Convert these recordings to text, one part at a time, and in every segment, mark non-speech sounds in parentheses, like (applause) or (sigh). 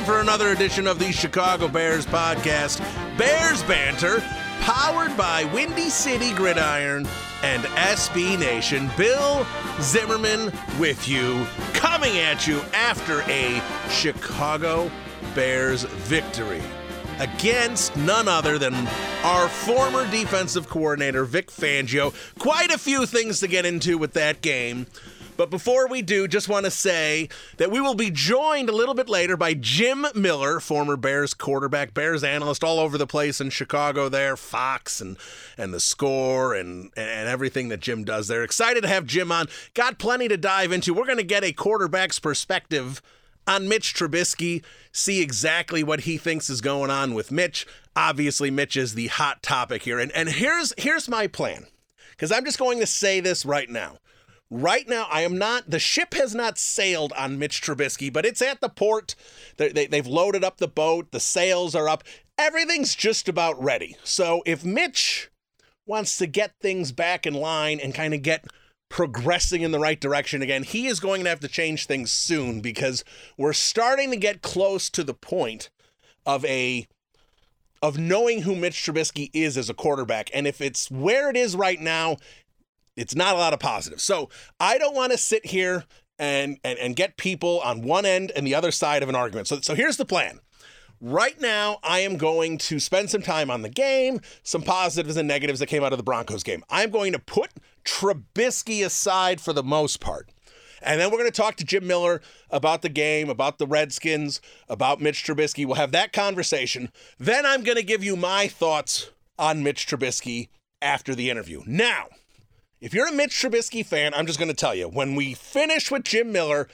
time for another edition of the Chicago Bears podcast, Bears Banter, powered by Windy City Gridiron and SB Nation. Bill Zimmerman with you, coming at you after a Chicago Bears victory against none other than our former defensive coordinator, Vic Fangio. Quite a few things to get into with that game. But before we do, just want to say that we will be joined a little bit later by Jim Miller, former Bears quarterback, Bears analyst all over the place in Chicago there, Fox and and the score and and everything that Jim does there. Excited to have Jim on. Got plenty to dive into. We're going to get a quarterback's perspective on Mitch Trubisky, see exactly what he thinks is going on with Mitch. Obviously, Mitch is the hot topic here. And and here's here's my plan. Cuz I'm just going to say this right now. Right now, I am not. The ship has not sailed on Mitch Trubisky, but it's at the port. They, they, they've loaded up the boat. The sails are up. Everything's just about ready. So if Mitch wants to get things back in line and kind of get progressing in the right direction again, he is going to have to change things soon because we're starting to get close to the point of a of knowing who Mitch Trubisky is as a quarterback. And if it's where it is right now, it's not a lot of positives. So I don't want to sit here and, and and get people on one end and the other side of an argument. So so here's the plan. Right now, I am going to spend some time on the game, some positives and negatives that came out of the Broncos game. I'm going to put Trubisky aside for the most part. And then we're going to talk to Jim Miller about the game, about the Redskins, about Mitch Trubisky. We'll have that conversation. Then I'm going to give you my thoughts on Mitch Trubisky after the interview. Now, if you're a Mitch Trubisky fan, I'm just going to tell you when we finish with Jim Miller,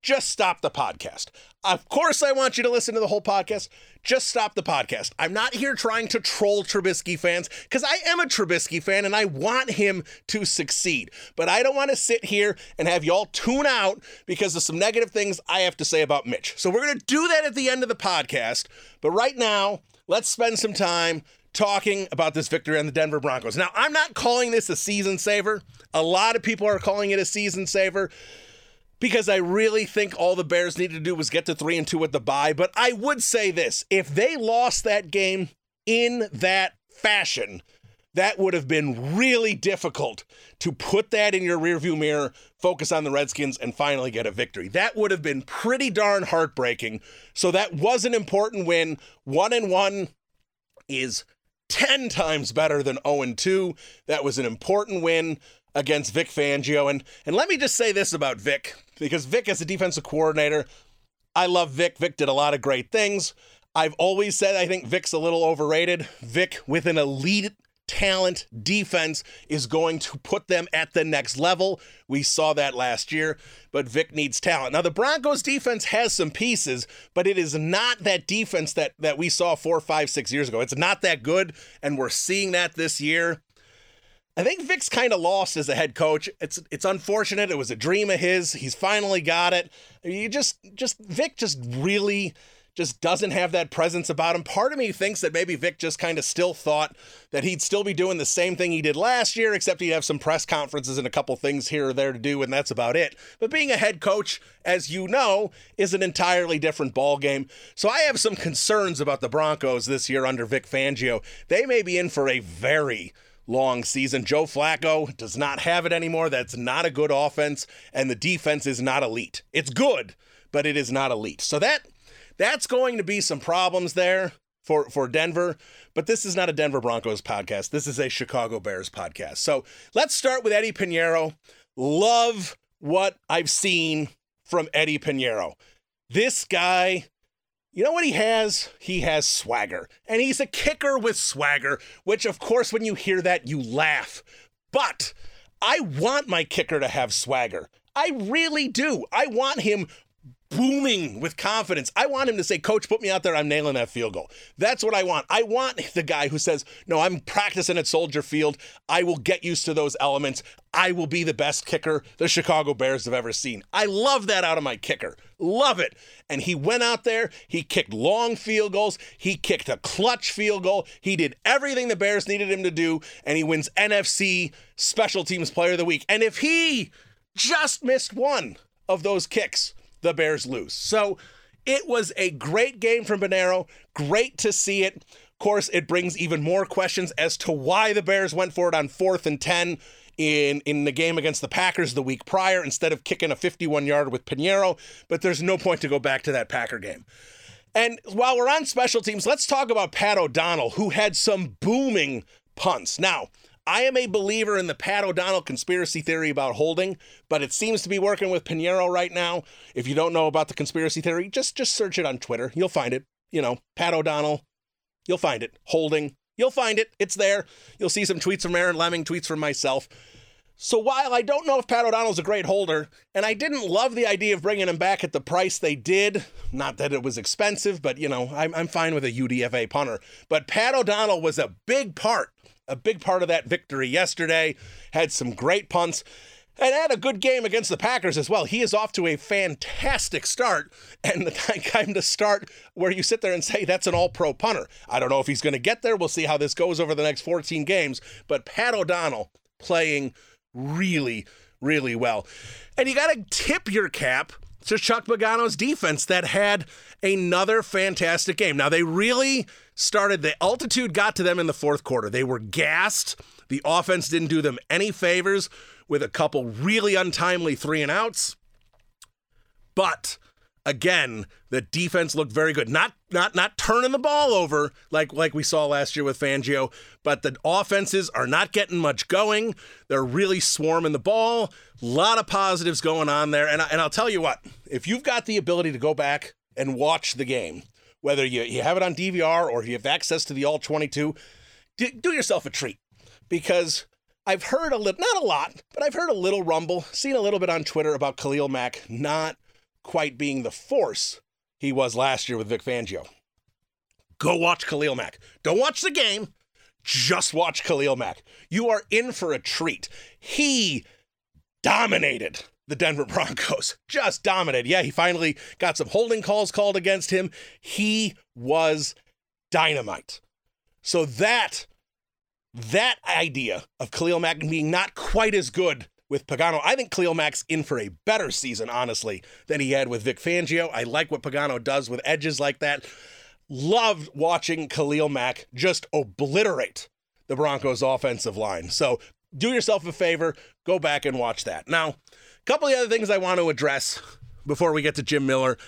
just stop the podcast. Of course, I want you to listen to the whole podcast. Just stop the podcast. I'm not here trying to troll Trubisky fans because I am a Trubisky fan and I want him to succeed. But I don't want to sit here and have y'all tune out because of some negative things I have to say about Mitch. So we're going to do that at the end of the podcast. But right now, let's spend some time talking about this victory on the Denver Broncos. Now, I'm not calling this a season saver. A lot of people are calling it a season saver because I really think all the Bears needed to do was get to 3 and 2 at the bye, but I would say this, if they lost that game in that fashion, that would have been really difficult to put that in your rearview mirror, focus on the Redskins, and finally get a victory. That would have been pretty darn heartbreaking. So that was an important win. One and one is 10 times better than 0 2. That was an important win against Vic Fangio. And, and let me just say this about Vic, because Vic, as a defensive coordinator, I love Vic. Vic did a lot of great things. I've always said I think Vic's a little overrated. Vic, with an elite talent defense is going to put them at the next level. We saw that last year, but Vic needs talent. Now the Broncos defense has some pieces, but it is not that defense that that we saw four, five, six years ago. It's not that good, and we're seeing that this year. I think Vic's kind of lost as a head coach. It's it's unfortunate. It was a dream of his. He's finally got it. You just just Vic just really just doesn't have that presence about him. Part of me thinks that maybe Vic just kind of still thought that he'd still be doing the same thing he did last year, except he'd have some press conferences and a couple things here or there to do, and that's about it. But being a head coach, as you know, is an entirely different ballgame. So I have some concerns about the Broncos this year under Vic Fangio. They may be in for a very long season. Joe Flacco does not have it anymore. That's not a good offense, and the defense is not elite. It's good, but it is not elite. So that that's going to be some problems there for, for Denver. But this is not a Denver Broncos podcast. This is a Chicago Bears podcast. So let's start with Eddie Piñeiro. Love what I've seen from Eddie Piñeiro. This guy, you know what he has? He has swagger. And he's a kicker with swagger, which, of course, when you hear that, you laugh. But I want my kicker to have swagger. I really do. I want him booming with confidence. I want him to say, Coach, put me out there. I'm nailing that field goal. That's what I want. I want the guy who says, No, I'm practicing at Soldier Field. I will get used to those elements. I will be the best kicker the Chicago Bears have ever seen. I love that out of my kicker. Love it. And he went out there. He kicked long field goals. He kicked a clutch field goal. He did everything the Bears needed him to do. And he wins NFC Special Teams Player of the Week. And if he just missed one, of those kicks, the Bears lose. So it was a great game from Piñeiro. Great to see it. Of course, it brings even more questions as to why the Bears went for it on fourth and 10 in, in the game against the Packers the week prior instead of kicking a 51 yard with Piñeiro. But there's no point to go back to that Packer game. And while we're on special teams, let's talk about Pat O'Donnell, who had some booming punts. Now, I am a believer in the Pat O'Donnell conspiracy theory about holding, but it seems to be working with Piñeiro right now. If you don't know about the conspiracy theory, just just search it on Twitter. You'll find it. You know, Pat O'Donnell. You'll find it. Holding. You'll find it. It's there. You'll see some tweets from Aaron Leming, tweets from myself. So while I don't know if Pat O'Donnell's a great holder, and I didn't love the idea of bringing him back at the price they did, not that it was expensive, but you know, I'm, I'm fine with a UDFA punter. But Pat O'Donnell was a big part a big part of that victory yesterday. Had some great punts and had a good game against the Packers as well. He is off to a fantastic start, and the (laughs) kind of start where you sit there and say that's an all-pro punter. I don't know if he's going to get there. We'll see how this goes over the next 14 games. But Pat O'Donnell playing really, really well, and you got to tip your cap to Chuck Pagano's defense that had another fantastic game. Now they really started, the altitude got to them in the fourth quarter. They were gassed. The offense didn't do them any favors with a couple really untimely three and outs. But again, the defense looked very good. Not not not turning the ball over like like we saw last year with Fangio, but the offenses are not getting much going. They're really swarming the ball. A lot of positives going on there. And, I, and I'll tell you what, if you've got the ability to go back and watch the game, whether you, you have it on DVR or you have access to the All 22, do, do yourself a treat because I've heard a little, not a lot, but I've heard a little rumble, seen a little bit on Twitter about Khalil Mack not quite being the force he was last year with Vic Fangio. Go watch Khalil Mack. Don't watch the game, just watch Khalil Mack. You are in for a treat. He dominated the Denver (laughs) Broncos. Just dominated. Yeah, he finally got some holding calls called against him. He was dynamite. So that that idea of Khalil Mack being not quite as good with Pagano, I think Khalil Mack's in for a better season, honestly, than he had with Vic Fangio. I like what Pagano does with edges like that. Loved watching Khalil Mack just obliterate the Broncos' offensive line. So do yourself a favor, go back and watch that. Now, a couple of other things I want to address before we get to Jim Miller.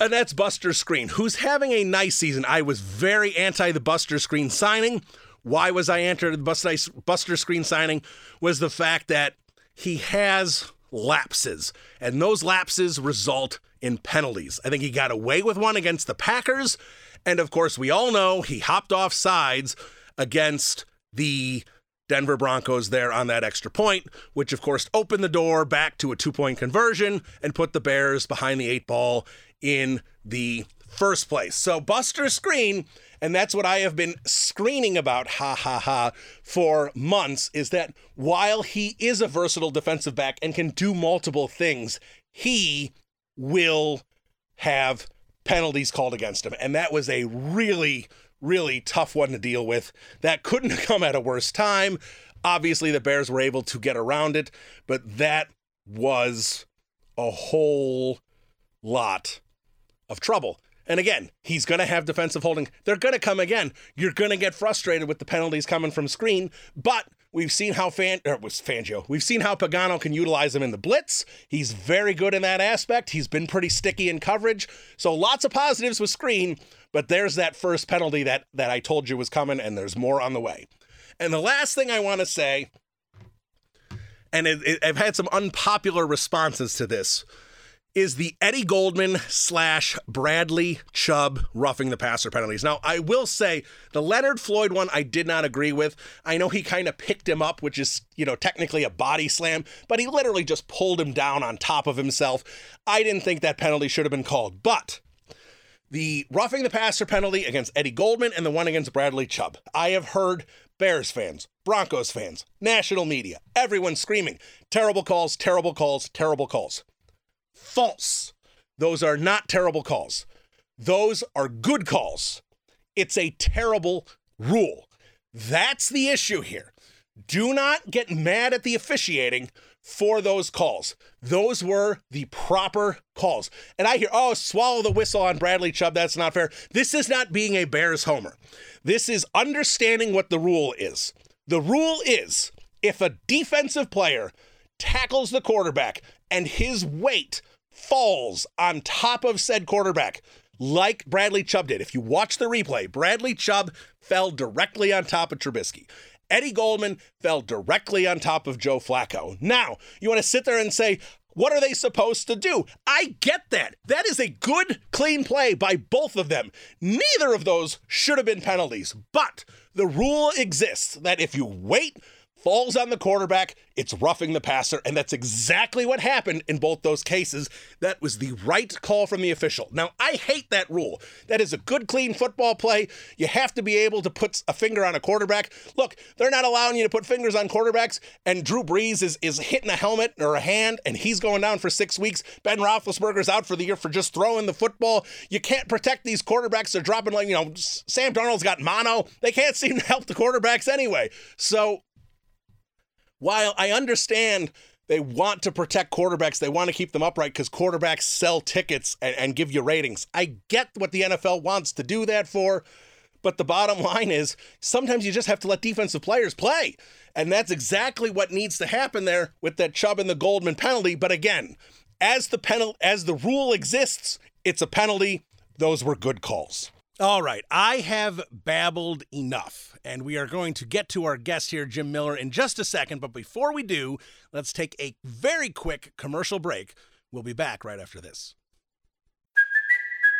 And that's Buster Skrine, who's having a nice season. I was very anti the Buster Skrine signing. Why was I anti the Buster Skrine signing? Was the fact that he has lapses, and those lapses result in penalties. I think he got away with one against the Packers. And of course, we all know he hopped off sides against the Denver Broncos there on that extra point, which of course opened the door back to a two point conversion and put the Bears behind the eight ball in the first place. So Buster Skrine, and that's what I have been screening about, ha ha ha, for months, is that while he is a versatile defensive back and can do multiple things, he will have penalties called against him. And that was a really really tough one to deal with. That couldn't have come at a worse time. Obviously, the Bears were able to get around it, but that was a whole lot of trouble. And again, he's going to have defensive holding. They're going to come again. You're going to get frustrated with the penalties coming from Skrine, but we've seen how Fan or was Fangio. We've seen how Pagano can utilize him in the blitz. He's very good in that aspect. He's been pretty sticky in coverage. So lots of positives with Skrine, but there's that first penalty that that I told you was coming, and there's more on the way. And the last thing I want to say, and it, it, I've had some unpopular responses to this, is the Eddie Goldman slash Bradley Chubb roughing the passer penalties. Now, I will say the Leonard Floyd one I did not agree with. I know he kind of picked him up, which is, you know, technically a body slam, but he literally just pulled him down on top of himself. I didn't think that penalty should have been called, but the roughing the passer penalty against Eddie Goldman and the one against Bradley Chubb. I have heard Bears fans, Broncos fans, national media, everyone screaming, terrible calls, terrible calls, terrible calls. False. Those are not terrible calls. Those are good calls. It's a terrible rule. That's the issue here. do not get mad at the officiating for those calls. Those were the proper calls. And I hear, oh, swallow the whistle on Bradley Chubb. That's not fair. This is not being a Bears homer. This is understanding what the rule is. The rule is if a defensive player tackles the quarterback and his weight falls on top of said quarterback, like Bradley Chubb did. If you watch the replay, Bradley Chubb fell directly on top of Trubisky. Eddie Goldman fell directly on top of Joe Flacco. Now, you want to sit there and say, what are they supposed to do? I get that. That is a good, clean play by both of them. Neither of those should have been penalties, but the rule exists that if you wait falls on the quarterback, it's roughing the passer. And that's exactly what happened in both those cases. That was the right call from the official. Now, I hate that rule. That is a good, clean football play. You have to be able to put a finger on a quarterback. Look, they're not allowing you to put fingers on quarterbacks, and Drew Brees is, is hitting a helmet or a hand, and he's going down for six weeks. Ben Roethlisberger's out for the year for just throwing the football. You can't protect these quarterbacks. They're dropping like, you know, Sam Darnold's got mono. They can't seem to help the quarterbacks anyway. So while I understand they want to protect quarterbacks, they want to keep them upright because quarterbacks sell tickets and, and give you ratings. I get what the NFL wants to do that for. But the bottom (laughs) line is sometimes you just have to let defensive players play. And that's exactly what needs to happen there with that Chubb and the Goldman penalty. But again, as the penalty as the rule exists, it's a penalty. Those were good calls. All right, I have babbled enough, and we are going to get to our guest here, Jim Miller, in just a second. But before we do, let's take a very quick commercial break. We'll be back right after this.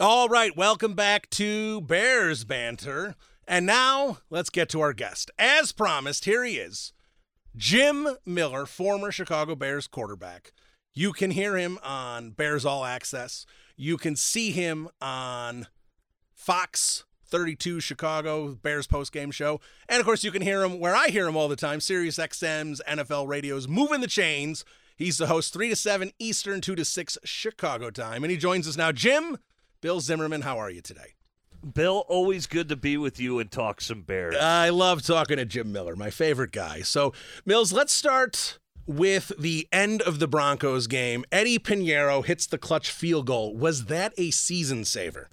All right, welcome back to Bears Banter. And now let's get to our guest. As promised, here he is Jim Miller, former Chicago Bears quarterback. You can hear him on Bears All Access. You can see him on Fox 32 Chicago Bears postgame show. And of course, you can hear him where I hear him all the time Sirius XM's NFL radios moving the chains. He's the host 3 to 7 Eastern, 2 to 6 Chicago time. And he joins us now. Jim, Bill Zimmerman, how are you today? Bill, always good to be with you and talk some Bears. I love talking to Jim Miller, my favorite guy. So, Mills, let's start with the end of the Broncos game. Eddie Piñeiro hits the clutch field goal. Was that a season saver?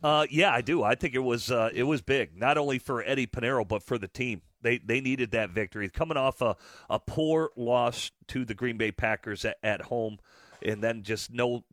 Uh, yeah, I do. I think it was uh, it was big, not only for Eddie Piñeiro but for the team. They they needed that victory, coming off a, a poor loss to the Green Bay Packers at, at home, and then just no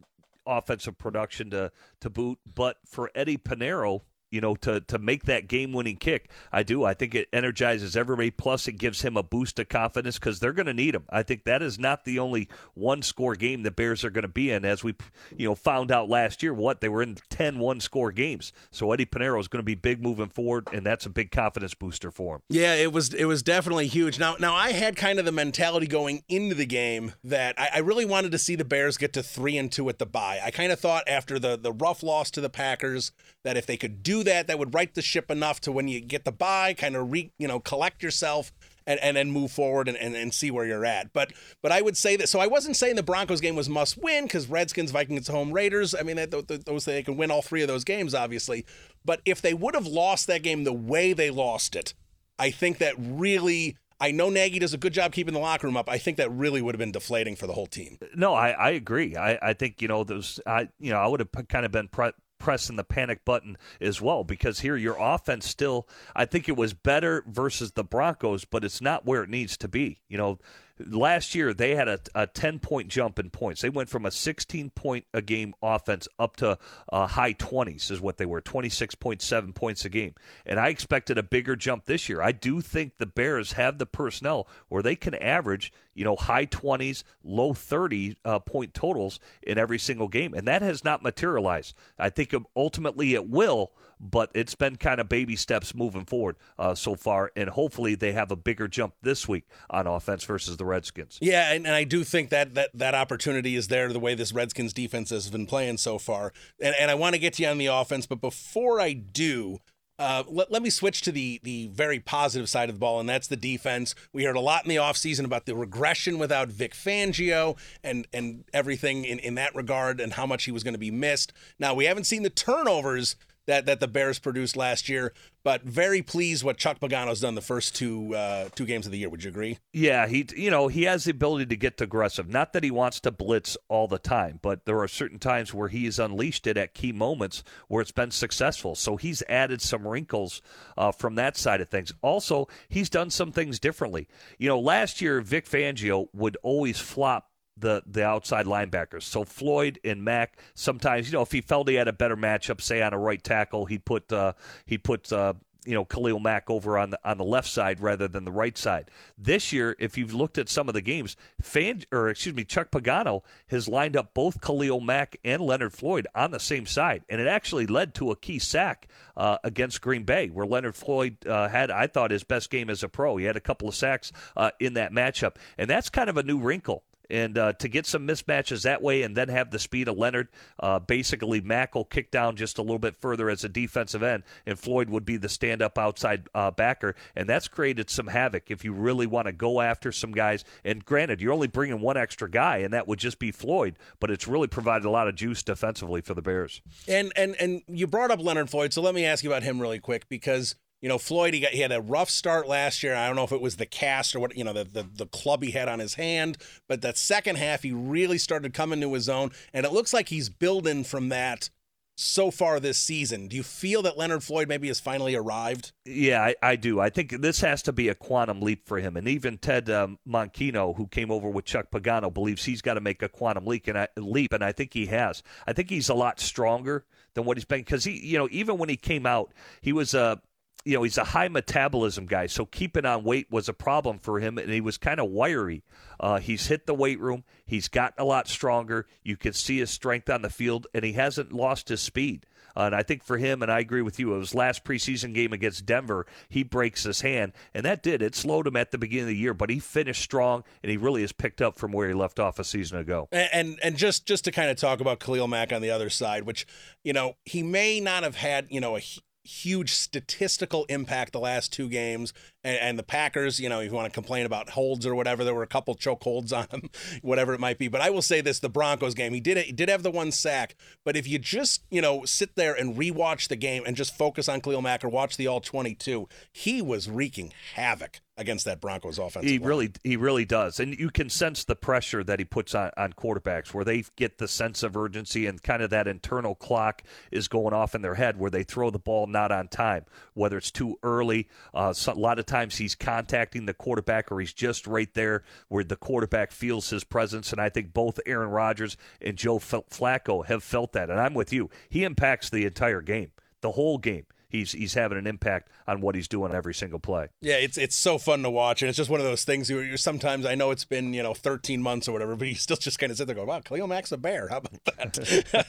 offensive production to to boot. But for Eddie Piñeiro, you know, to to make that game winning kick. I do. I think it energizes everybody. Plus, it gives him a boost of confidence because they're going to need him. I think that is not the only one score game the Bears are going to be in. As we, you know, found out last year, what they were in 10 one score games. So Eddie Piñeiro is going to be big moving forward, and that's a big confidence booster for him. Yeah, it was it was definitely huge. Now, now I had kind of the mentality going into the game that I, I really wanted to see the Bears get to three and two at the bye. I kind of thought after the the rough loss to the Packers that if they could do that, that would right the ship enough to when you get the buy, kind of re, you know, collect yourself and, and then move forward and, and, and see where you're at. But but I would say that. So I wasn't saying the Broncos game was must win because Redskins, Vikings, home Raiders. I mean, those they can win all three of those games, obviously. But if they would have lost that game the way they lost it, I think that really. I know Nagy does a good job keeping the locker room up. I think that really would have been deflating for the whole team. No, I, I agree. I, I think you know those. I you know I would have kind of been pre- pressing the panic button as well because here your offense still I think it was better versus the Broncos but it's not where it needs to be. You know, last year they had a, a 10 point jump in points. They went from a 16 point a game offense up to uh, high 20s is what they were, 26.7 points a game. And I expected a bigger jump this year. I do think the Bears have the personnel where they can average, you know, high 20s, low 30 uh, point totals in every single game. And that has not materialized. I think ultimately it will, but it's been kind of baby steps moving forward uh, so far. And hopefully they have a bigger jump this week on offense versus the Redskins. Yeah, and, and I do think that, that that opportunity is there the way this Redskins defense has been playing so far. And, and I want to get to you on the offense, but before I do, uh, let, let me switch to the the very positive side of the ball, and that's the defense. We heard a lot in the offseason about the regression without Vic Fangio and and everything in, in that regard and how much he was going to be missed. Now we haven't seen the turnovers that that the Bears produced last year. But very pleased what Chuck Pagano's done the first two uh, two games of the year. Would you agree? Yeah, he you know he has the ability to get aggressive. Not that he wants to blitz all the time, but there are certain times where he's unleashed it at key moments where it's been successful. So he's added some wrinkles uh, from that side of things. Also, he's done some things differently. You know, last year Vic Fangio would always flop the the outside linebackers. So Floyd and Mack sometimes, you know, if he felt he had a better matchup, say on a right tackle, he'd put uh, he put uh, you know Khalil Mack over on the on the left side rather than the right side. This year, if you've looked at some of the games, Fan or excuse me, Chuck Pagano has lined up both Khalil Mack and Leonard Floyd on the same side, and it actually led to a key sack uh, against Green Bay, where Leonard Floyd uh, had I thought his best game as a pro. He had a couple of sacks uh, in that matchup, and that's kind of a new wrinkle and uh, to get some mismatches that way and then have the speed of Leonard, uh, basically Mack will kick down just a little bit further as a defensive end, and Floyd would be the stand up outside uh, backer. And that's created some havoc if you really want to go after some guys. And granted, you're only bringing one extra guy, and that would just be Floyd, but it's really provided a lot of juice defensively for the Bears. And, and, and you brought up Leonard Floyd, so let me ask you about him really quick because you know, Floyd, he got he had a rough start last year. I don't know if it was the cast or what, you know, the, the, the club he had on his hand, but that second half he really started coming to his own, and it looks like he's building from that so far this season. Do you feel that Leonard Floyd maybe has finally arrived? Yeah, I, I do. I think this has to be a quantum leap for him. And even Ted um, Monachino, who came over with Chuck Pagano, believes he's got to make a quantum leap and, I, leap, and I think he has. I think he's a lot stronger than what he's been because he, you know, even when he came out, he was a you know, he's a high metabolism guy, so keeping on weight was a problem for him, and he was kind of wiry. Uh, he's hit the weight room. He's gotten a lot stronger. You can see his strength on the field, and he hasn't lost his speed. Uh, and I think for him, and I agree with you, it was last preseason game against Denver, he breaks his hand, and that did. It slowed him at the beginning of the year, but he finished strong, and he really has picked up from where he left off a season ago. And and, and just just to kind of talk about Khalil Mack on the other side, which you know he may not have had you know a huge statistical impact the last two games. And, and, the Packers, you know, if you want to complain about holds or whatever, there were a couple choke holds on him, (laughs) whatever it might be. But I will say this: the Broncos game, he did he did have the one sack. But if you just you know sit there and rewatch the game and just focus on Khalil Mack or watch the all twenty two, he was wreaking havoc against that Broncos offense. He line. really he really does. And you can sense the pressure that he puts on, on quarterbacks where they get the sense of urgency and kind of that internal clock is going off in their head where they throw the ball not on time, whether it's too early. Uh, a lot of times he's contacting the quarterback or he's just right there where the quarterback feels his presence. And I think both Aaron Rodgers and Joe Flacco have felt that. And I'm with you. He impacts the entire game, the whole game he's he's having an impact on what he's doing every single play. Yeah, it's it's so fun to watch, and it's just one of those things where you're sometimes I know it's been you know 13 months or whatever, but you still just kind of sit there going, "Wow, Khalil Mack's a bear. How about that?"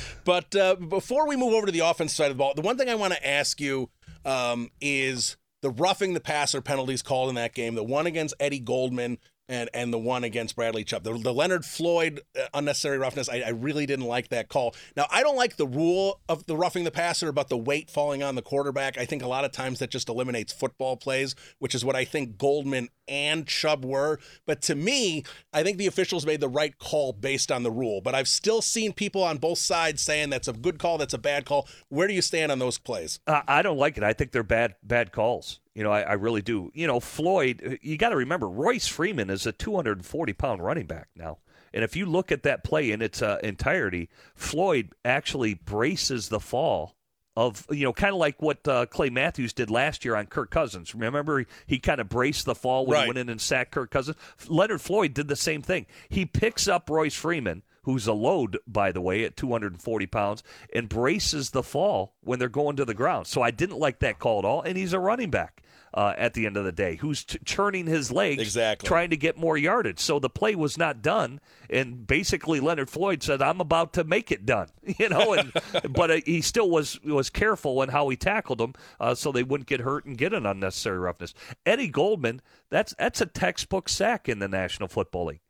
(laughs) but uh, before we move over to the offense side of the ball, the one thing I want to ask you um, is the roughing the passer penalties called in that game. The one against Eddie Goldman and and the one against Bradley Chubb. The, the Leonard Floyd uh, unnecessary roughness, I, I, really didn't like that call. Now, I don't like the rule of the roughing the passer about the weight falling on the quarterback. I think a lot of times that just eliminates football plays, which is what I think Goldman and Chubb were. But to me, I think the officials made the right call based on the rule. But I've still seen people on both sides saying that's a good call, that's a bad call. Where do you stand on those plays? Uh, I don't like it. I think they're bad bad calls. You know, I, I really do. You know, Floyd, you got to remember, Royce Freeman is a 240 pound running back now. And if you look at that play in its uh, entirety, Floyd actually braces the fall of you know kind of like what uh, Clay Matthews did last year on Kirk Cousins. Remember he, he kind of braced the fall when right. he went in and sacked Kirk Cousins. Leonard Floyd did the same thing. He picks up Royce Freeman, who's a load by the way at 240 pounds, and braces the fall when they're going to the ground. So I didn't like that call at all. And he's a running back. Uh, at the end of the day, who's t- churning his legs, Exactly. trying to get more yardage. So the play was not done, and basically Leonard Floyd said, "I'm about to make it done," (laughs) you know, and (laughs) but uh, he still was was careful in how he tackled them, uh, so they wouldn't get hurt and get an unnecessary roughness. Eddie Goldman, that's that's a textbook sack in the National Football League.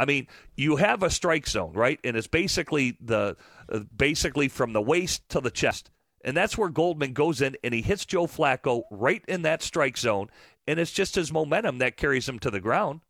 I mean, you have a strike zone, right? And it's basically the uh, basically from the waist to the chest. And that's where Goldman goes in and he hits Joe Flacco right in that strike zone and it's just his momentum that carries him to the ground.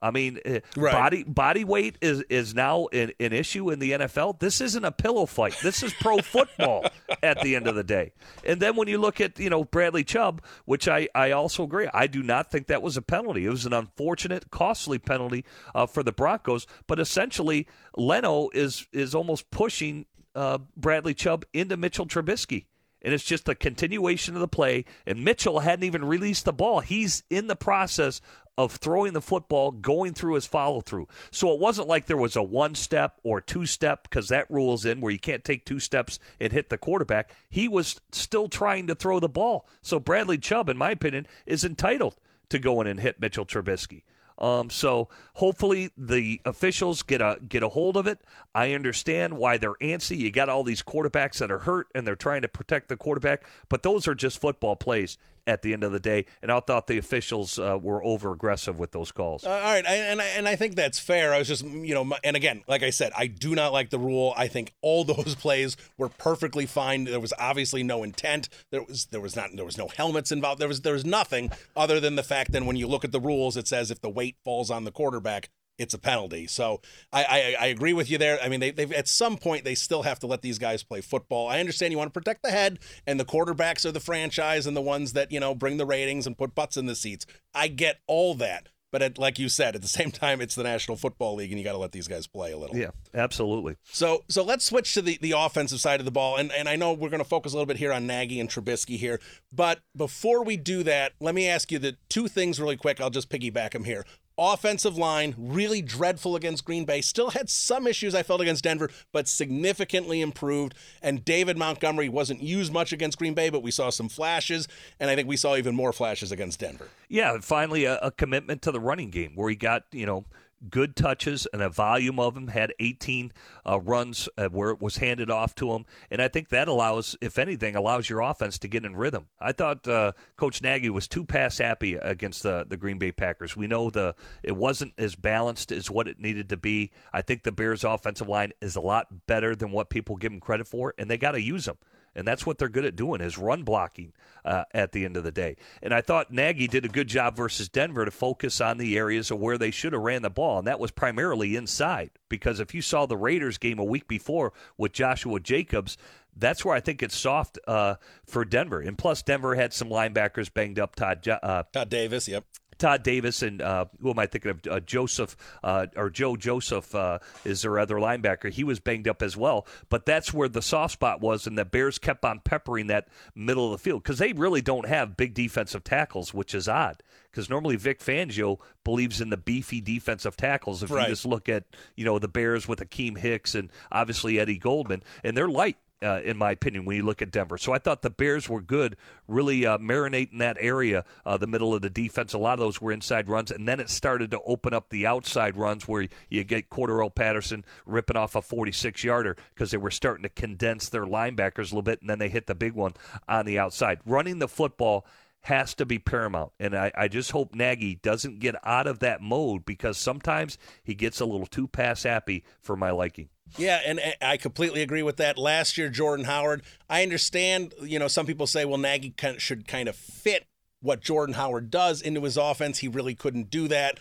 I mean, uh, Right. body body weight is is now an, an issue in the NFL. This isn't a pillow fight. This is pro football (laughs) at the end of the day. And then when you look at you know Bradley Chubb, which I I also agree, I do not think that was a penalty. It was an unfortunate, costly penalty uh, for the Broncos. But essentially, Leno is is almost pushing uh, Bradley Chubb into Mitchell Trubisky. And it's just a continuation of the play. And Mitchell hadn't even released the ball. He's in the process of throwing the football, going through his follow through. So it wasn't like there was a one step or two step, because that rules in where you can't take two steps and hit the quarterback. He was still trying to throw the ball. So Bradley Chubb, in my opinion, is entitled to go in and hit Mitchell Trubisky. Um, so hopefully the officials get a get a hold of it. I understand why they're antsy. You got all these quarterbacks that are hurt and they're trying to protect the quarterback, but those are just football plays at the end of the day. And I thought the officials uh, were over aggressive with those calls. Uh, all right, I, and I, and I think that's fair. I was just, you know, and again, like I said, I do not like the rule. I think all (laughs) those plays were perfectly fine. There was obviously no intent. There was there was not there was no helmets involved. There was there was nothing other than the fact that when you look at the rules, it says if the weight falls on the quarterback. It's a penalty, so I, I I agree with you there. I mean, they they've at some point they still have to let these guys play football. I understand you want to protect the head, and the quarterbacks are the franchise and the ones that you know bring the ratings and put butts in the seats. I get all that, but at, like you said, at the (laughs) same time, it's the National Football League, and you got to let these guys play a little. Yeah, absolutely. So, so let's switch to the, the offensive side of the ball, and and I know we're going to focus a little bit here on Nagy and Trubisky here, but before we do that, let me ask you the two things really quick. I'll just piggyback them here. Offensive line really dreadful against Green Bay. Still had some issues I felt against Denver, but significantly improved. And David Montgomery wasn't used much against Green Bay, but we saw some flashes, and I think we saw even more flashes against Denver. Yeah, finally a, a commitment to the running game where he got, you know, good touches and a volume of them, had 18 uh, runs uh, where it was handed off to him. And I think that allows, if anything, allows your offense to get in rhythm. I thought uh, Coach Nagy was too pass happy against the, the Green Bay Packers. We know the it wasn't as balanced as what it needed to be. I think the Bears' offensive line is a lot better than what people give them credit for, and they got to use them and that's what they're good at doing is run blocking uh, at the end of the day. And I thought Nagy did a good job versus Denver to focus on the areas of where they should have ran the ball, and that was primarily inside. Because if you saw the Raiders game a week before with Joshua Jacobs, that's where I think it's soft uh, for Denver. And plus, Denver had some linebackers banged up. Todd uh, Todd Davis, yep. Todd Davis and uh, who am I thinking of? Uh, Joseph uh, or Joe Joseph uh, is their other linebacker. He was banged up as well, but that's where the soft spot was, and the Bears kept on peppering that middle of the field because they really don't have big defensive tackles, which is odd. Because normally Vic Fangio believes in the beefy defensive tackles. If Right. you just look at you know the Bears with Akiem Hicks and obviously Eddie Goldman, and they're light uh, in my opinion, when you look at Denver. So I thought the Bears were good, really uh, marinating that area, uh, the middle of the defense. A lot of those were inside runs, and then it started to open up the outside runs where you get Cordarrelle Patterson ripping off a 46 yarder because they were starting to condense their linebackers a little bit, and then they hit the big one on the outside. Running the football has to be paramount. And I, I just hope Nagy doesn't get out of that mode because sometimes he gets a little too pass happy for my liking. Yeah, and I completely agree with that. Last year, Jordan Howard, I understand, you know, some people say, well, Nagy should kind of fit what Jordan Howard does into his offense. He really couldn't do that.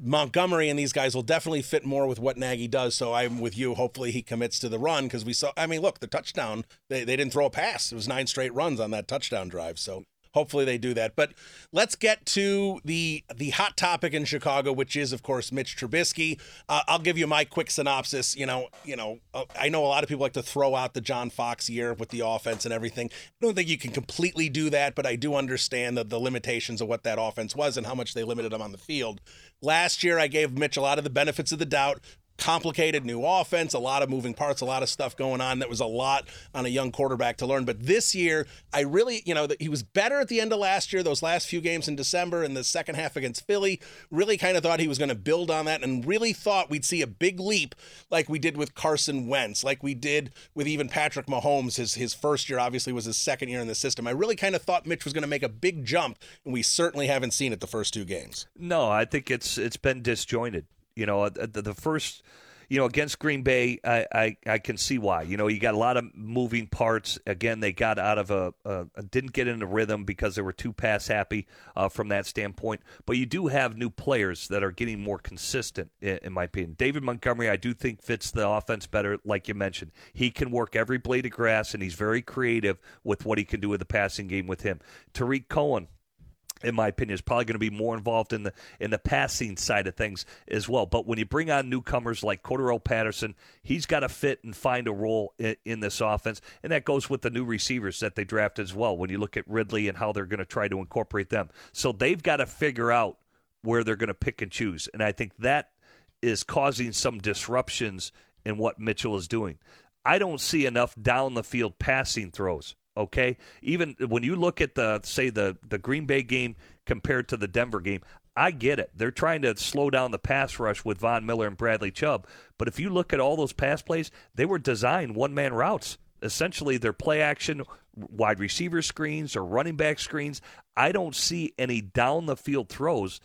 Montgomery and these guys will definitely fit more with what Nagy does. So I'm with you. Hopefully he commits to the run because we saw, I mean, look, the touchdown, they, they didn't throw a pass. It was nine straight runs on that touchdown drive. So hopefully they do that. But let's get to the the hot topic in Chicago, which is of course Mitch Trubisky. Uh, I'll give you my quick synopsis. You know, you know, uh, I know a lot of people like to throw out the John Fox year with the offense and everything. I don't think you can completely do that, but I do understand the, the limitations of what that offense was and how much they limited him on the field. Last year, I gave Mitch a lot of the benefits of the doubt complicated new offense, a lot of moving parts, a lot of stuff going on. That was a lot on a young quarterback to learn. But this year, I really, you know, he was better at the end of last year, those last few games in December and the second half against Philly. Really kind of thought he was going to build on that and really thought we'd see a big leap like we did with Carson Wentz, like we did with even Patrick Mahomes. His, his first year obviously was his second year in the system. I really kind of thought Mitch was going to make a big jump, and we certainly haven't seen it the first two games. No, I think it's it's been disjointed. You know, the, the first you know, against Green Bay, I, I, I, can see why. You know, you got a lot of moving parts. Again, they got out of a, a didn't get into rhythm because they were too pass happy uh, from that standpoint. But you do have new players that are getting more consistent, in, in, my opinion. David Montgomery, I do think fits the offense better, like you mentioned. He can work every blade of grass, and he's very creative with what he can do with the passing game with him. Tarik Cohen, in my opinion, is probably going to be more involved in the in the passing side of things as well. But when you bring on newcomers like Cordarrelle Patterson, he's got to fit and find a role in, in, this offense, and that goes with the new receivers that they draft as well. When you look at Ridley and how they're going to try to incorporate them, so they've got to figure out where they're going to pick and choose, and I think that is causing some disruptions in what Mitchell is doing. I don't see enough down the field passing throws Okay, even when you look at the say the the Green Bay game compared to the Denver game, I get it. They're trying to slow down the pass rush with Von Miller and Bradley Chubb, but if you look at all those pass plays, they were designed one man routes. Essentially, they're play action wide receiver screens or running back screens. I don't see any down the field throws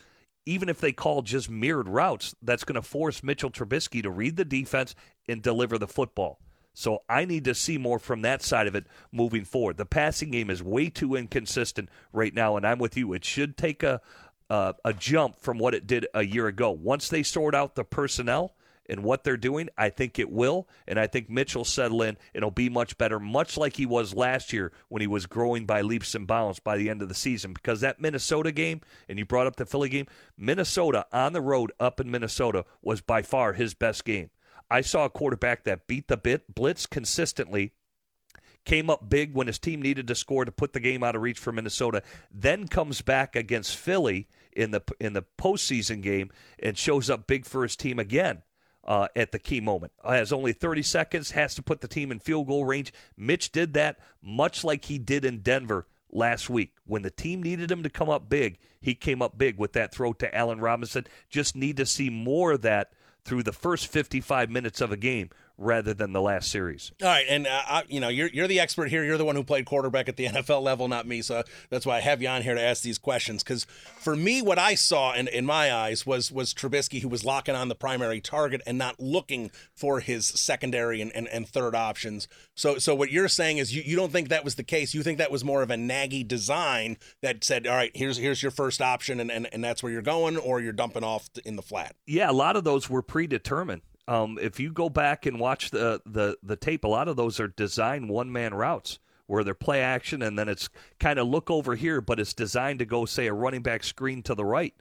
even if they call just mirrored routes, that's going to force Mitchell Trubisky to read the defense and deliver the football. So I need to see more from that side of it moving forward. The passing game is way too inconsistent right now, and I'm with you. It should take a uh, a jump from what it did a year ago. Once they sort out the personnel and what they're doing, I think it will, and I think Mitchell settle in. It'll be much better, much like he was last year when he was growing by leaps and bounds by the end of the season. Because that Minnesota game, and you brought up the Philly game, Minnesota on the road up in Minnesota was by far his best game. I saw a quarterback that beat the bit blitz consistently, came up big when his team needed to score to put the game out of reach for Minnesota, then comes back against Philly in the in the postseason game and shows up big for his team again. Uh, at the key moment. Has only 30 seconds, has to put the team in field goal range. Mitch did that much like he did in Denver last week. When the team needed him to come up big, he came up big with that throw to Allen Robinson. Just need to see more of that through the first 55 minutes of a game rather than the last series. All right, and uh, I, you know you're you're the expert here. You're the one who played quarterback at the (laughs) NFL level, not me. So that's why I have you on here to ask these questions. Because for me, what I saw in, in my eyes was was Trubisky who was locking on the primary target and not looking for his secondary and, and, and third options. So so what you're saying is you, you don't think that was the case. You think that was more of a Nagy design that said, all right, here's here's your first option, and, and, and that's where you're going, or you're dumping off in the flat. Yeah, a lot of those were predetermined. Um, if you go back and watch the, the, the tape, a lot of those are designed one man routes where they're play action and then it's kind of look over here, but it's designed to go, say, a running back screen to the right.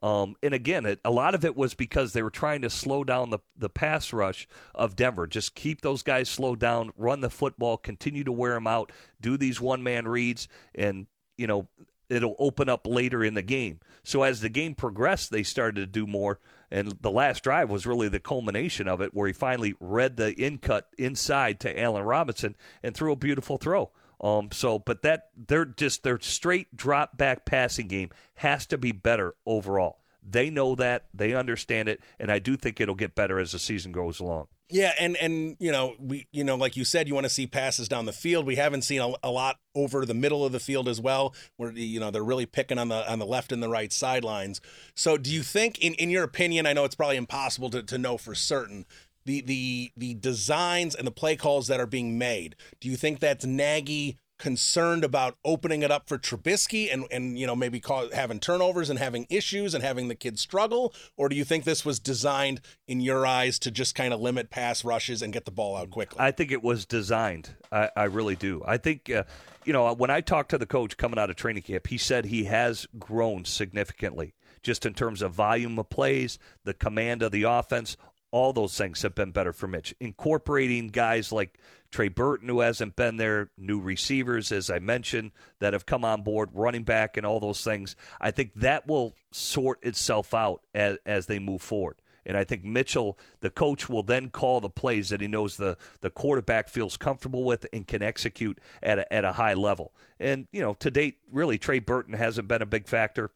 Um, and again, it, a lot of it was because they were trying to slow down the, the pass rush of Denver. Just keep those guys slowed down, run the football, continue to wear them out, do these one man reads, and, you know, it'll open up later in the game. So as the game progressed, they started to do more. And the last drive was really the culmination of it, where he finally read the in cut inside to Allen Robinson and threw a beautiful throw. Um, so, but that they're just their straight drop back passing game has to be better overall. They know that, they understand it, and I do think it'll get better as the season goes along. Yeah, and and you know we you know like you said you want to see passes down the field. We haven't seen a, a, lot over the middle of the field as well, where you know they're really picking on the on the left and the right sidelines. So do you think, in in your opinion, I know it's probably impossible to, to know for certain, the the the designs and the play calls that are being made. Do you think that's Nagy concerned about opening it up for Trubisky and and you know maybe cause, having turnovers and having issues and having the kids struggle? Or do you think this was designed in your eyes to just kind of limit pass rushes and get the ball out quickly? I think it was designed. I, I really do. I think uh, you know when I talked to the coach coming out of training camp he said he has grown significantly just in terms of volume of plays the command of the offense all those things have been better for Mitch. Incorporating guys like Trey Burton, who hasn't been there, new receivers, as I mentioned, that have come on board, running back, and all those things. I think that will sort itself out as, as they move forward. And I think Mitchell, the coach, will then call the plays that he knows the, the quarterback feels comfortable with and can execute at a, at a high level. And, you know, to date, really, Trey Burton hasn't been a big factor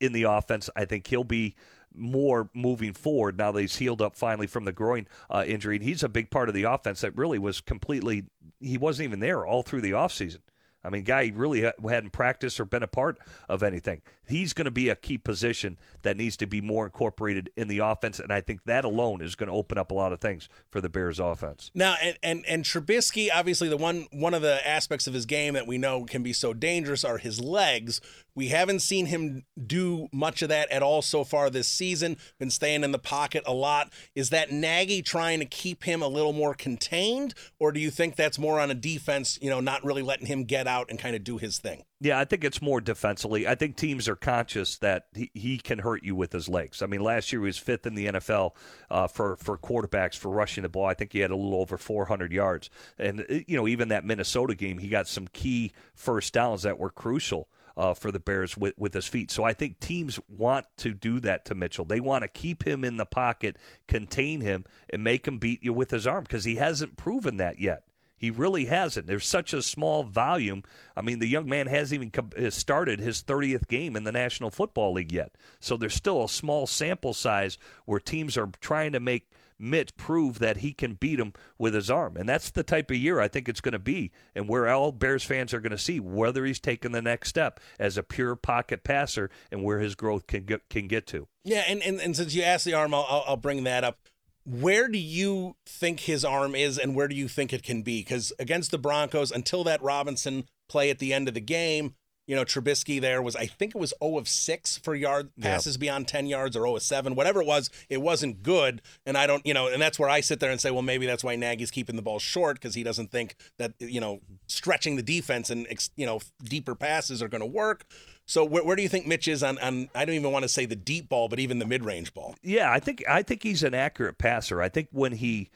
in the offense. I think he'll be more moving forward now that he's healed up finally from the groin uh, injury. And he's a big part of the offense that really was completely, he wasn't even there all through the offseason. I mean, guy really hadn't practiced or been a part of anything. He's going to be a key position that needs to be more incorporated in the offense, and I think that alone is going to open up a lot of things for the Bears' offense. Now, and and, and Trubisky, obviously, the one one of the aspects of his game that we know can be so dangerous are his legs. We haven't seen him do much of that at all so far this season. Been staying in the pocket a lot. Is that Nagy trying to keep him a little more contained, or do you think that's more on a defense? You know, not really letting him get out and kind of do his thing. Yeah, I think it's more defensively. I think teams are conscious that he, he can hurt you with his legs. I mean, last year he was fifth in the NFL uh, for for quarterbacks for rushing the ball. I think he had a little over 400 yards, and you know even that Minnesota game, he got some key first downs that were crucial uh, for the Bears with, with his feet. So I think teams want to do that to Mitchell. They want to keep him in the pocket, contain him, and make him beat you with his arm because he hasn't proven that yet. He really hasn't. There's such a small volume. I mean, the young man hasn't even started his 30th game in the National Football League yet. So there's still a small sample size where teams are trying to make Mitch prove that he can beat him with his arm. And that's the type of year I think it's going to be, and where all Bears fans are going to see whether he's taking the next step as a pure pocket passer and where his growth can get, can get to. Yeah, and, and, and since you asked the arm, I'll, I'll bring that up. Where do you think his arm is, and where do you think it can be? Because against the Broncos, until that Robinson play at the end of the game, you know, Trubisky there was, I think it was 0 of 6 for yard passes beyond 10 yards or 0 of 7, whatever it was, it wasn't good. And I don't, you know, and that's where I sit there and say, well, maybe that's why Nagy's keeping the ball short because he doesn't think that, you know, stretching the defense and, you know, deeper passes are going to work. So where, where do you think Mitch is on, on, I don't even want to say the deep ball, but even the mid range ball? Yeah, I think, I think he's an accurate passer. I think when he,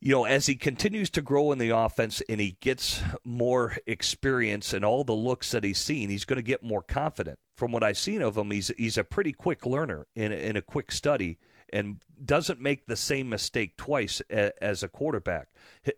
you know, as he continues to grow in the offense and he gets more experience and all the looks that he's seen, he's going to get more confident. From what I've seen of him, he's he's a pretty quick learner in in a quick study and doesn't make the same mistake twice a, as a quarterback.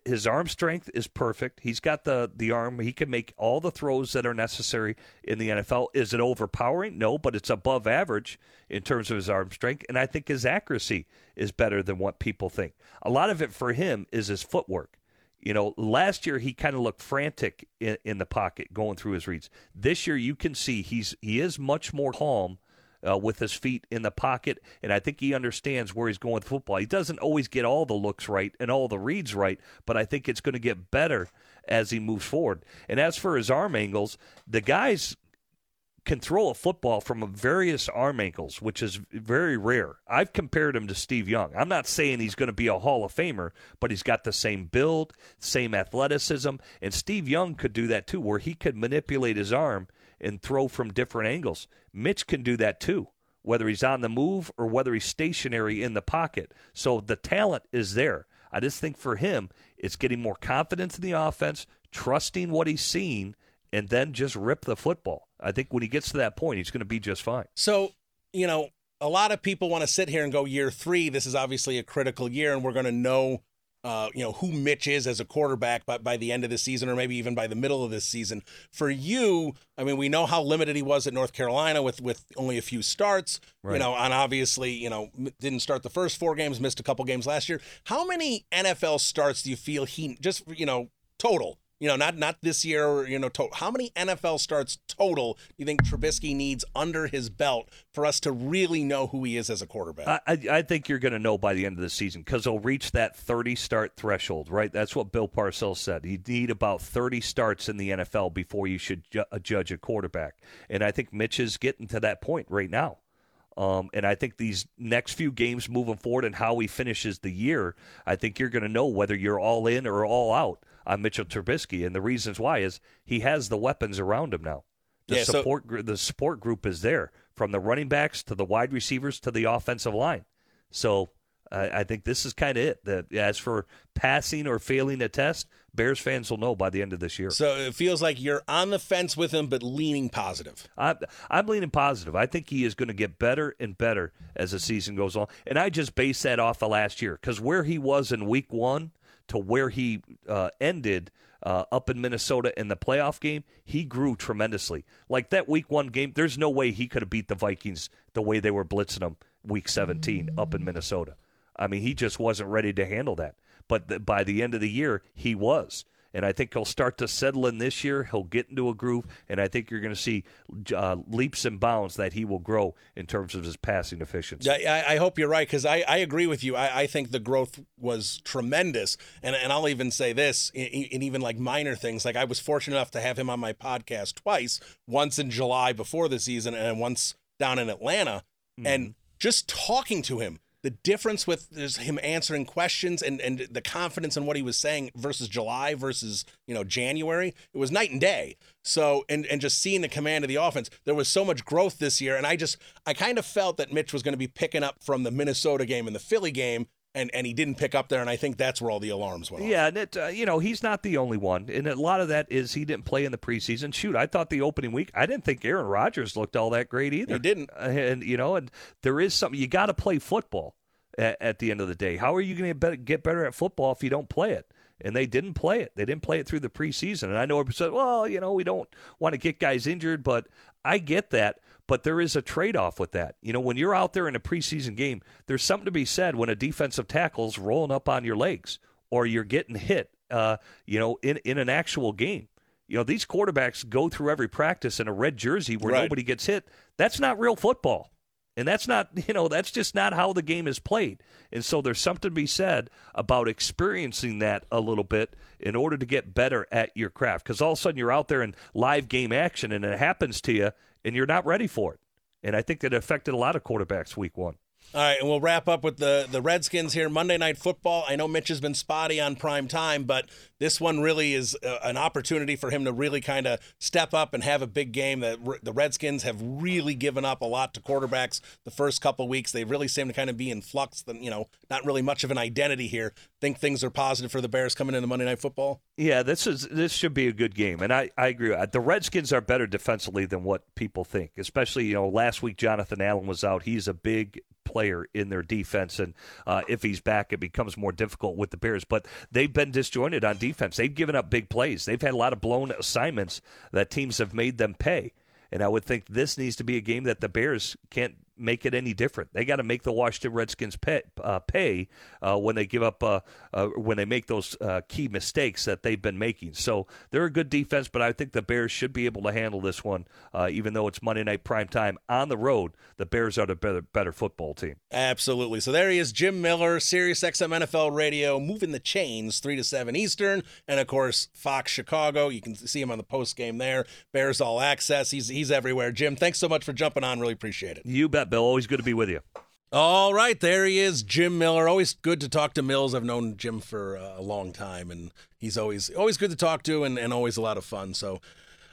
His arm strength is perfect. He's got the the arm. He can make all the throws that are necessary in the NFL. Is it overpowering? No, but it's above average in terms of his arm strength, and I think his accuracy is better than what people think. A lot of it for him is his footwork. You know, last year he kind of looked frantic in, in the pocket going through his reads. This year you can see he's he is much more calm uh, with his feet in the pocket, and I think he understands where he's going with football. He doesn't always get all the looks right and all the reads right, but I think it's going to get better as he moves forward. And as for his arm angles, the guys can throw a football from various arm angles, which is very rare. I've compared him to Steve Young. I'm not saying he's going to be a Hall of Famer, but he's got the same build, same athleticism, and Steve Young could do that too, where he could manipulate his arm and throw from different angles. Mitch can do that too, whether he's on the move or whether he's stationary in the pocket. So the talent is there. I just think for him, it's getting more confidence in the offense, trusting what he's seeing, and then just rip the football. I think when he gets to that point, he's going to be just fine. So, you know, a lot of people want to sit here and go year three. This is obviously a critical year, and we're going to know uh, you know who Mitch is as a quarterback by, by the end of the season or maybe even by the middle of this season. For you, I mean, we know how limited he was at North Carolina with with only a few starts. Right. You know, and obviously, you know, didn't start the first four games, missed a couple games last year. How many NFL starts do you feel he just you know total you know, not not this year. You know, to, how many NFL starts total do you think Trubisky needs under his belt for us to really know who he is as a quarterback? I, I think you're going to know by the end of the season because he'll reach that 30 start threshold, right? That's what Bill Parcells said. You need about 30 starts in the NFL before you should ju- uh, judge a quarterback, and I think Mitch is getting to that point right now. Um, and I think these next few games moving forward and how he finishes the year, I think you're going to know whether you're all in or all out on Mitchell Trubisky, and the reasons why is he has the weapons around him now. The yeah, support so, the support group is there from the running backs to the wide receivers to the offensive line. So I, I think this is kind of it. That as for passing or failing a test, Bears fans will know by the end of this year. So it feels like you're on the fence with him, but leaning positive. I'm, I'm leaning positive. I think he is going to get better and better as the season goes on. And I just base that off of last year because where he was in week one to where he uh, ended uh, up in Minnesota in the playoff game, he grew tremendously. Like that week one game, there's no way he could have beat the Vikings the way they were blitzing him week 17 up in Minnesota. I mean, he just wasn't ready to handle that. But the, by the end of the year, he was. And I think he'll start to settle in this year. He'll get into a groove, and I think you're going to see uh, leaps and bounds that he will grow in terms of his passing efficiency. I, I hope you're right because I, I agree with you. I, I think the growth was tremendous, and and I'll even say this, in, in even like minor things. Like I was fortunate enough to have him on my podcast twice, once in July before the season, and once down in Atlanta, mm-hmm. and just talking to him the difference with him answering questions and, and the confidence in what he was saying versus July versus you know January, it was night and day. So and and just seeing the command of the offense, there was so much growth this year, and I just I kind of felt that Mitch was going to be picking up from the Minnesota game and the Philly game. And, and he didn't pick up there, and I think that's where all the alarms went. Yeah, off. and it, uh, you know he's not the only one, and a lot of that is he didn't play in the preseason. Shoot, I thought the opening week, I didn't think Aaron Rodgers looked all that great either. He didn't, uh, and you know, and there is something you got to play football at, at the end of the day. How are you going to get better at football if you don't play it? and they didn't play it. They didn't play it through the preseason. And I know people said, well, you know, we don't want to get guys injured, but I get that. But there is a trade off with that. You know, when you're out there in a preseason game, there's something to be said when a defensive tackle's rolling up on your legs or you're getting hit, uh, you know, in, in an actual game. You know, these quarterbacks go through every practice in a red jersey where right. nobody gets hit. That's not real football. And that's not, (laughs) you know, that's just not how the game is played. And so there's something to be said about experiencing that a little bit in order to get better at your craft. Because all of a sudden you're out there in live game action and it happens to you and you're not ready for it. And I think that affected a lot of quarterbacks week one. All right, and we'll wrap up with the the Redskins here. Monday Night Football. I know Mitch has been spotty on prime time, but this one really is uh, an opportunity for him to really kind of step up and have a big game. That the Redskins have really given up a lot to quarterbacks the first couple weeks. They really seem to kind of be in flux. Then you know, not really much of an identity here. Think things are positive for the Bears coming into Monday Night Football. Yeah, this is this should be a good game, and I I agree. The Redskins are better defensively than what people think. Especially you know last week Jonathan Allen was out. He's a big player in their defense. And uh, if he's back, it becomes more difficult with the Bears. But they've been disjointed on defense. They've given up big plays. They've had a lot of blown assignments that teams have made them pay. And I would think this needs to be a game that the Bears can't make it any different. They got to make the Washington Redskins pay, uh, pay uh, when they give up uh, uh when they make those uh, key mistakes that they've been making. So they're a good defense, but I think the Bears should be able to handle this one, uh, even though it's Monday night prime time on the road. The Bears are the better, better football team. Absolutely. So there he is, Jim Miller, Sirius XM NFL Radio, moving the chains three to seven Eastern, and of course Fox Chicago. You can see him on the post game there. Bears All Access. He's he's everywhere. Jim, thanks so much for jumping on. Really appreciate it. You bet. Bill. Always good to be with you. All right, there he is, Jim Miller. Always good to talk to Mills. I've known Jim for uh, a long time, and he's always always good to talk to, and, and always a lot of fun. So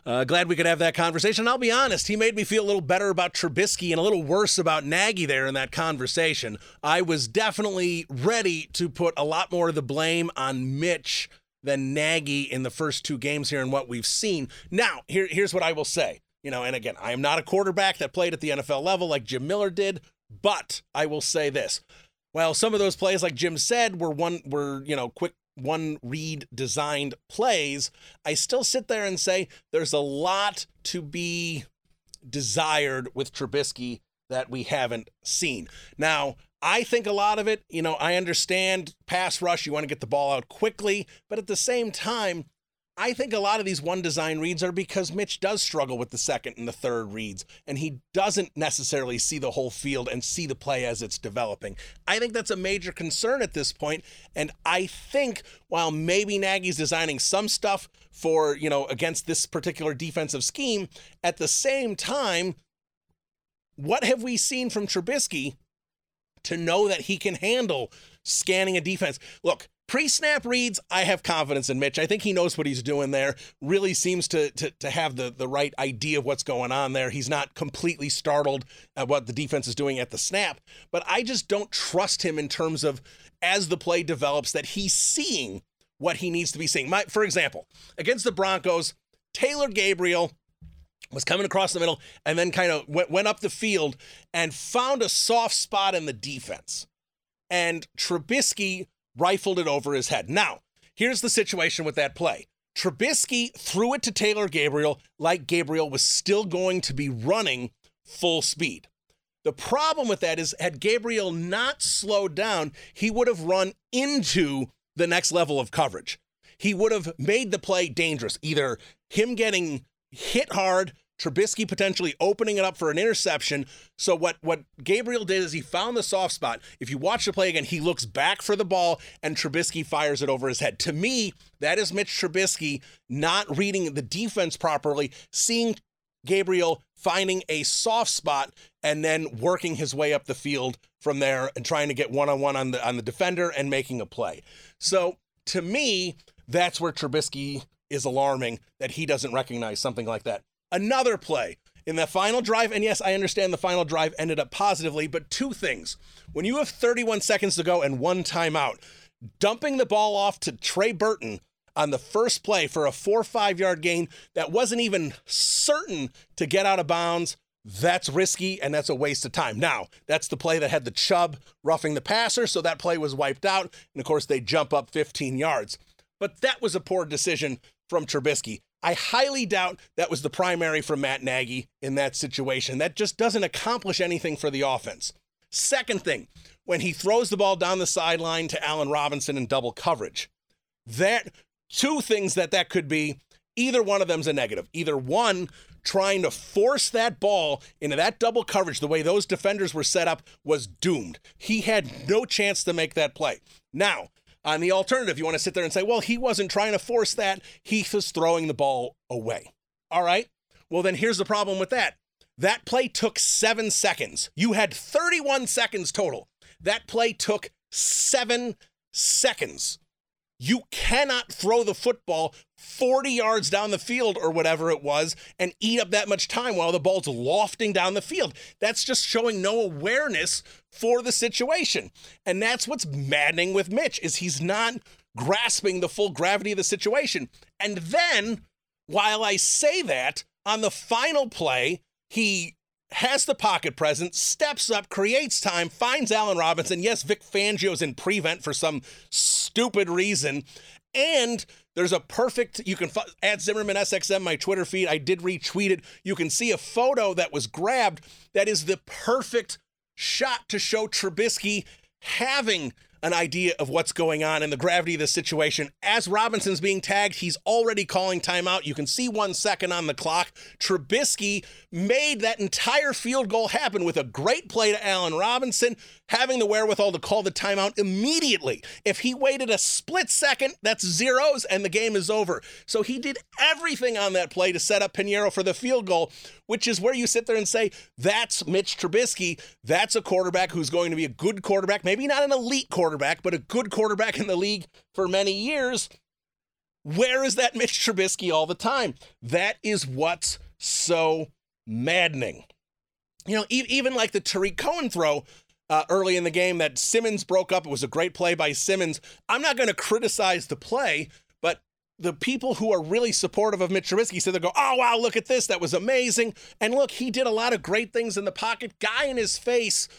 uh, glad we could have that conversation. I'll be honest, he made me feel a little better about Trubisky and a little worse about Nagy there in that conversation. I was definitely ready to put a lot more of the blame on Mitch than Nagy in the first two games here and what we've seen. Now, here, here's what I will say. You know, and again, I am not a quarterback that played at the NFL level like Jim Miller did, but I will say this. Well, some of those plays, like Jim said, were one were, you know, quick one read designed plays. I still sit there and say there's a lot to be desired with Trubisky that we haven't seen. Now, I think a lot of it, you know, I understand pass rush, you want to get the ball out quickly, but at the same time, I think a lot of these one design reads are because Mitch does struggle with the second and the third reads, and he doesn't necessarily see the whole field and see the play as it's developing. I think that's a major concern at this point, and I think while maybe Nagy's designing some stuff for, you know, against this particular defensive scheme, at the same time, what have we seen from Trubisky to know that he can handle scanning a defense? Look, Pre-snap reads, I have confidence in Mitch. I think he knows what he's doing there. Really seems to to, to have the, the right idea of what's going on there. He's not completely startled at what the defense is doing at the snap. But I just don't trust him in terms of as the play develops that he's seeing what he needs to be seeing. My, for example, against the Broncos, Taylor Gabriel was coming across the middle and then kind of went, went up the field and found a soft spot in the defense. And Trubisky rifled it over his head. Now, here's the situation with that play. Trubisky threw it to Taylor Gabriel like Gabriel was still going to be running full speed. The problem with that is, had Gabriel not slowed down, he would have run into the next level of coverage. He would have made the play dangerous, either him getting hit hard, Trubisky potentially opening it up for an interception. So what what Gabriel did is he found the soft spot. If you watch the play again, he looks back for the ball and Trubisky fires it over his head. To me, that is Mitch Trubisky not reading the defense properly, seeing Gabriel finding a soft spot and then working his way up the field from there and trying to get one-on-one on the on the defender and making a play. So to me, that's where Trubisky is alarming that he doesn't recognize something like that. Another play in the final drive, and yes, I understand the final drive ended up positively, but two things. When you have 31 seconds to go and one timeout, dumping the ball off to Trey Burton on the first play for a four or five yard gain that wasn't even certain to get out of bounds. That's risky and that's a waste of time. Now, that's the play that had the Chubb roughing the passer, so that play was wiped out. And of course, they jump up 15 yards. But that was a poor decision from Trubisky. I highly doubt that was the primary for Matt Nagy in that situation. That just doesn't accomplish anything for the offense. Second thing, when he throws the ball down the sideline to Allen Robinson in double coverage, that two things that that could be either one of them's a negative. Either one, trying to force that ball into that double coverage the way those defenders were set up was doomed. He had no chance to make that play. Now, on the alternative, you want to sit there and say, well, he wasn't trying to force that. He was throwing the ball away. All right. Well, then here's the problem with that. That play took seven seconds. You had 31 seconds total. That play took seven seconds. You cannot throw the football 40 yards down the field or whatever it was and eat up that much time while the ball's lofting down the field. That's just showing no awareness for the situation. And that's what's maddening with Mitch is he's not grasping the full gravity of the situation. And then while I say that, on the final play, he has the pocket presence, steps up, creates time, finds Allen Robinson. Yes, Vic Fangio's in prevent for some stupid reason. And there's a perfect, you can add Zimmerman SXM, my Twitter feed. I did retweet it. You can see a photo that was grabbed that is the perfect shot to show Trubisky having an idea of what's going on and the gravity of the situation. As Robinson's being tagged, he's already calling timeout. You can see one second on the clock. Trubisky made that entire field goal happen with a great play to Allen Robinson, having the wherewithal to call the timeout immediately. If he waited a split second, that's zeros and the game is over. So he did everything on that play to set up Piñeiro for the field goal, which is where you sit there and say, that's Mitch Trubisky. That's a quarterback who's going to be a good quarterback, maybe not an elite quarterback, but a good quarterback in the league for many years. Where is that (laughs) Mitch Trubisky all the time? That is what's so maddening. You know, e- even like the Tarik Cohen throw uh, early in the game that Simmons broke up. It was a great play by Simmons. I'm not going to criticize the play, but the people who are really supportive of Mitch Trubisky said they go, "Oh wow, look at this! That was amazing!" And look, he did a lot of great things in the pocket. Guy in his face,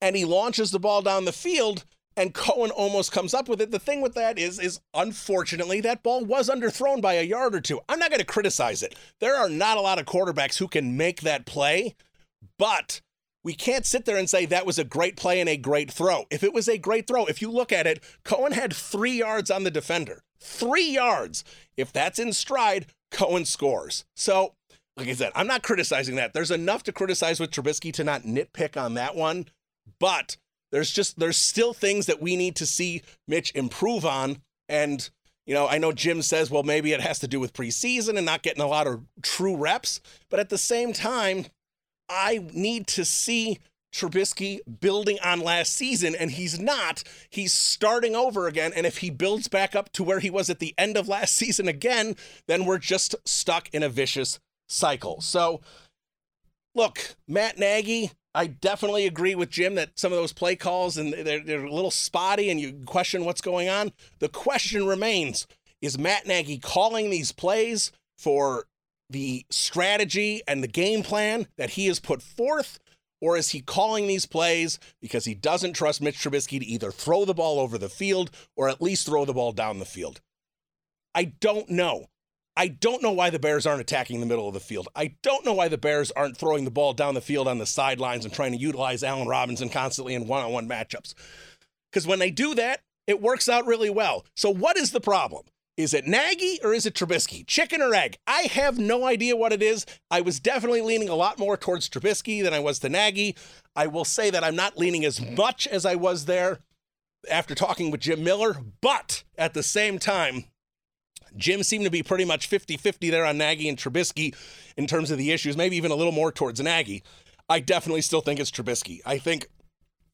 and he launches the ball down the field and Cohen almost comes up with it. The thing with that is, is unfortunately that ball was underthrown by a yard or two. I'm not going to criticize it. There are not a lot of quarterbacks who can make that play, but we can't sit there and say that was a great play and a great throw. If it was a great throw, if you look at it, Cohen had three yards on the defender. Three yards. If that's in stride, Cohen scores. So, like I said, I'm not criticizing that. There's enough to criticize with Trubisky to not nitpick on that one, but there's just there's still things that we need to see Mitch improve on. And you know, I know Jim says, well, maybe it has to do with preseason and not getting a lot of true reps, but at the same time, I need to see Trubisky building on last season, and he's not. He's starting over again. And if he builds back up to where he was at the end of last (laughs) season again, then we're just stuck in a vicious cycle. So, look, Matt Nagy, I definitely agree with Jim that some of those play calls and they're, they're a little spotty and you question what's going on. The question remains is Matt Nagy calling these plays for the strategy and the game plan that he has put forth? Or is he calling these plays because he doesn't trust Mitch Trubisky to either throw the ball over the field or at least throw the ball down the field? I don't know. I don't know why the Bears aren't attacking the middle of the field. I don't know why the Bears aren't throwing the ball down the field on the sidelines and trying to utilize Allen Robinson constantly in one on one matchups. Because when they do that, it works out really well. So, what is the problem? Is it Nagy or is it Trubisky? Chicken or egg? I have no idea what it is. I was definitely leaning a lot more towards Trubisky than I was to Nagy. I will say that I'm not leaning as much as I was there after talking with Jim Miller, but at the same time, Jim seemed to be pretty much 50 50 there on Nagy and Trubisky in terms of the issues, maybe even a little more towards Nagy. I definitely still think it's Trubisky. I think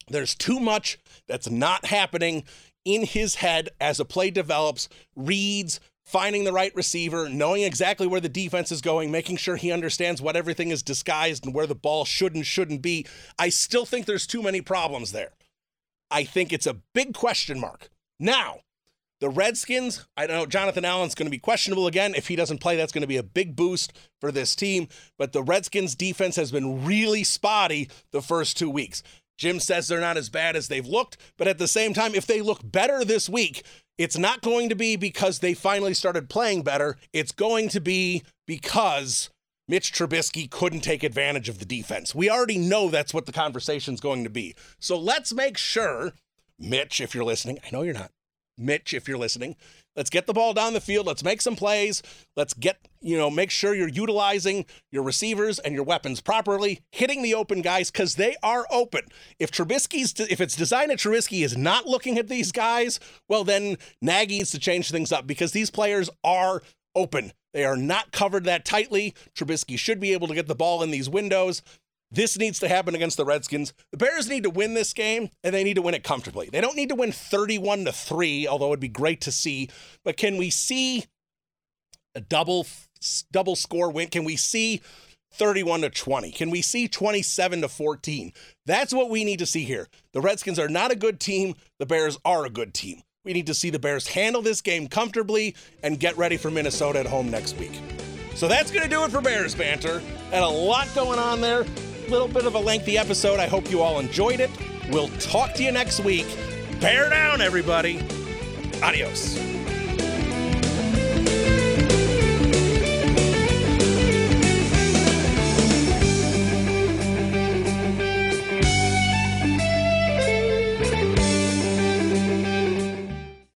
there's too much that's not happening in his head as a play develops, reads, finding the right receiver, knowing exactly where the defense is going, making sure he understands what everything is disguised and where the ball should and shouldn't be. I still think there's too many problems there. I think it's a big question mark. Now, the Redskins, I don't know Jonathan Allen's going to be questionable again. If he doesn't play, that's going to be a big boost for this team. But the Redskins defense has been really spotty the first two weeks. Jim says they're not as bad as they've looked, but at the same time, if they look better this week, it's not going to be because they finally started playing better. It's going to be because Mitch Trubisky couldn't take advantage of the defense. We already know that's what the conversation's going to be. So let's make sure, Mitch, if you're listening, I know you're not, Mitch, if you're listening. Let's get the ball down the field. Let's make some plays. Let's get, you know, make sure you're utilizing your receivers and your weapons properly, hitting the open guys because they are open. If Trubisky's, if it's designed that Trubisky is not looking at these guys, well, then Nagy needs to change things up because these players are open. They are not covered that tightly. Trubisky should be able to get the ball in these windows. This needs to happen against the Redskins. The Bears need to win this game and they need to win it comfortably. They don't need to win 31 to 3, although it'd be great to see. But can we see a double double score win? Can we see 31 to 20? Can we see 27 to 14? That's what we need to see here. The Redskins are not a good team. The Bears are a good team. We need to see the Bears handle this game comfortably and get ready for Minnesota at home next week. So that's going to do it for Bears Banter. And a lot going on there little bit of a lengthy episode. I hope you all enjoyed it. We'll talk to you next week. Bear down, everybody. Adios.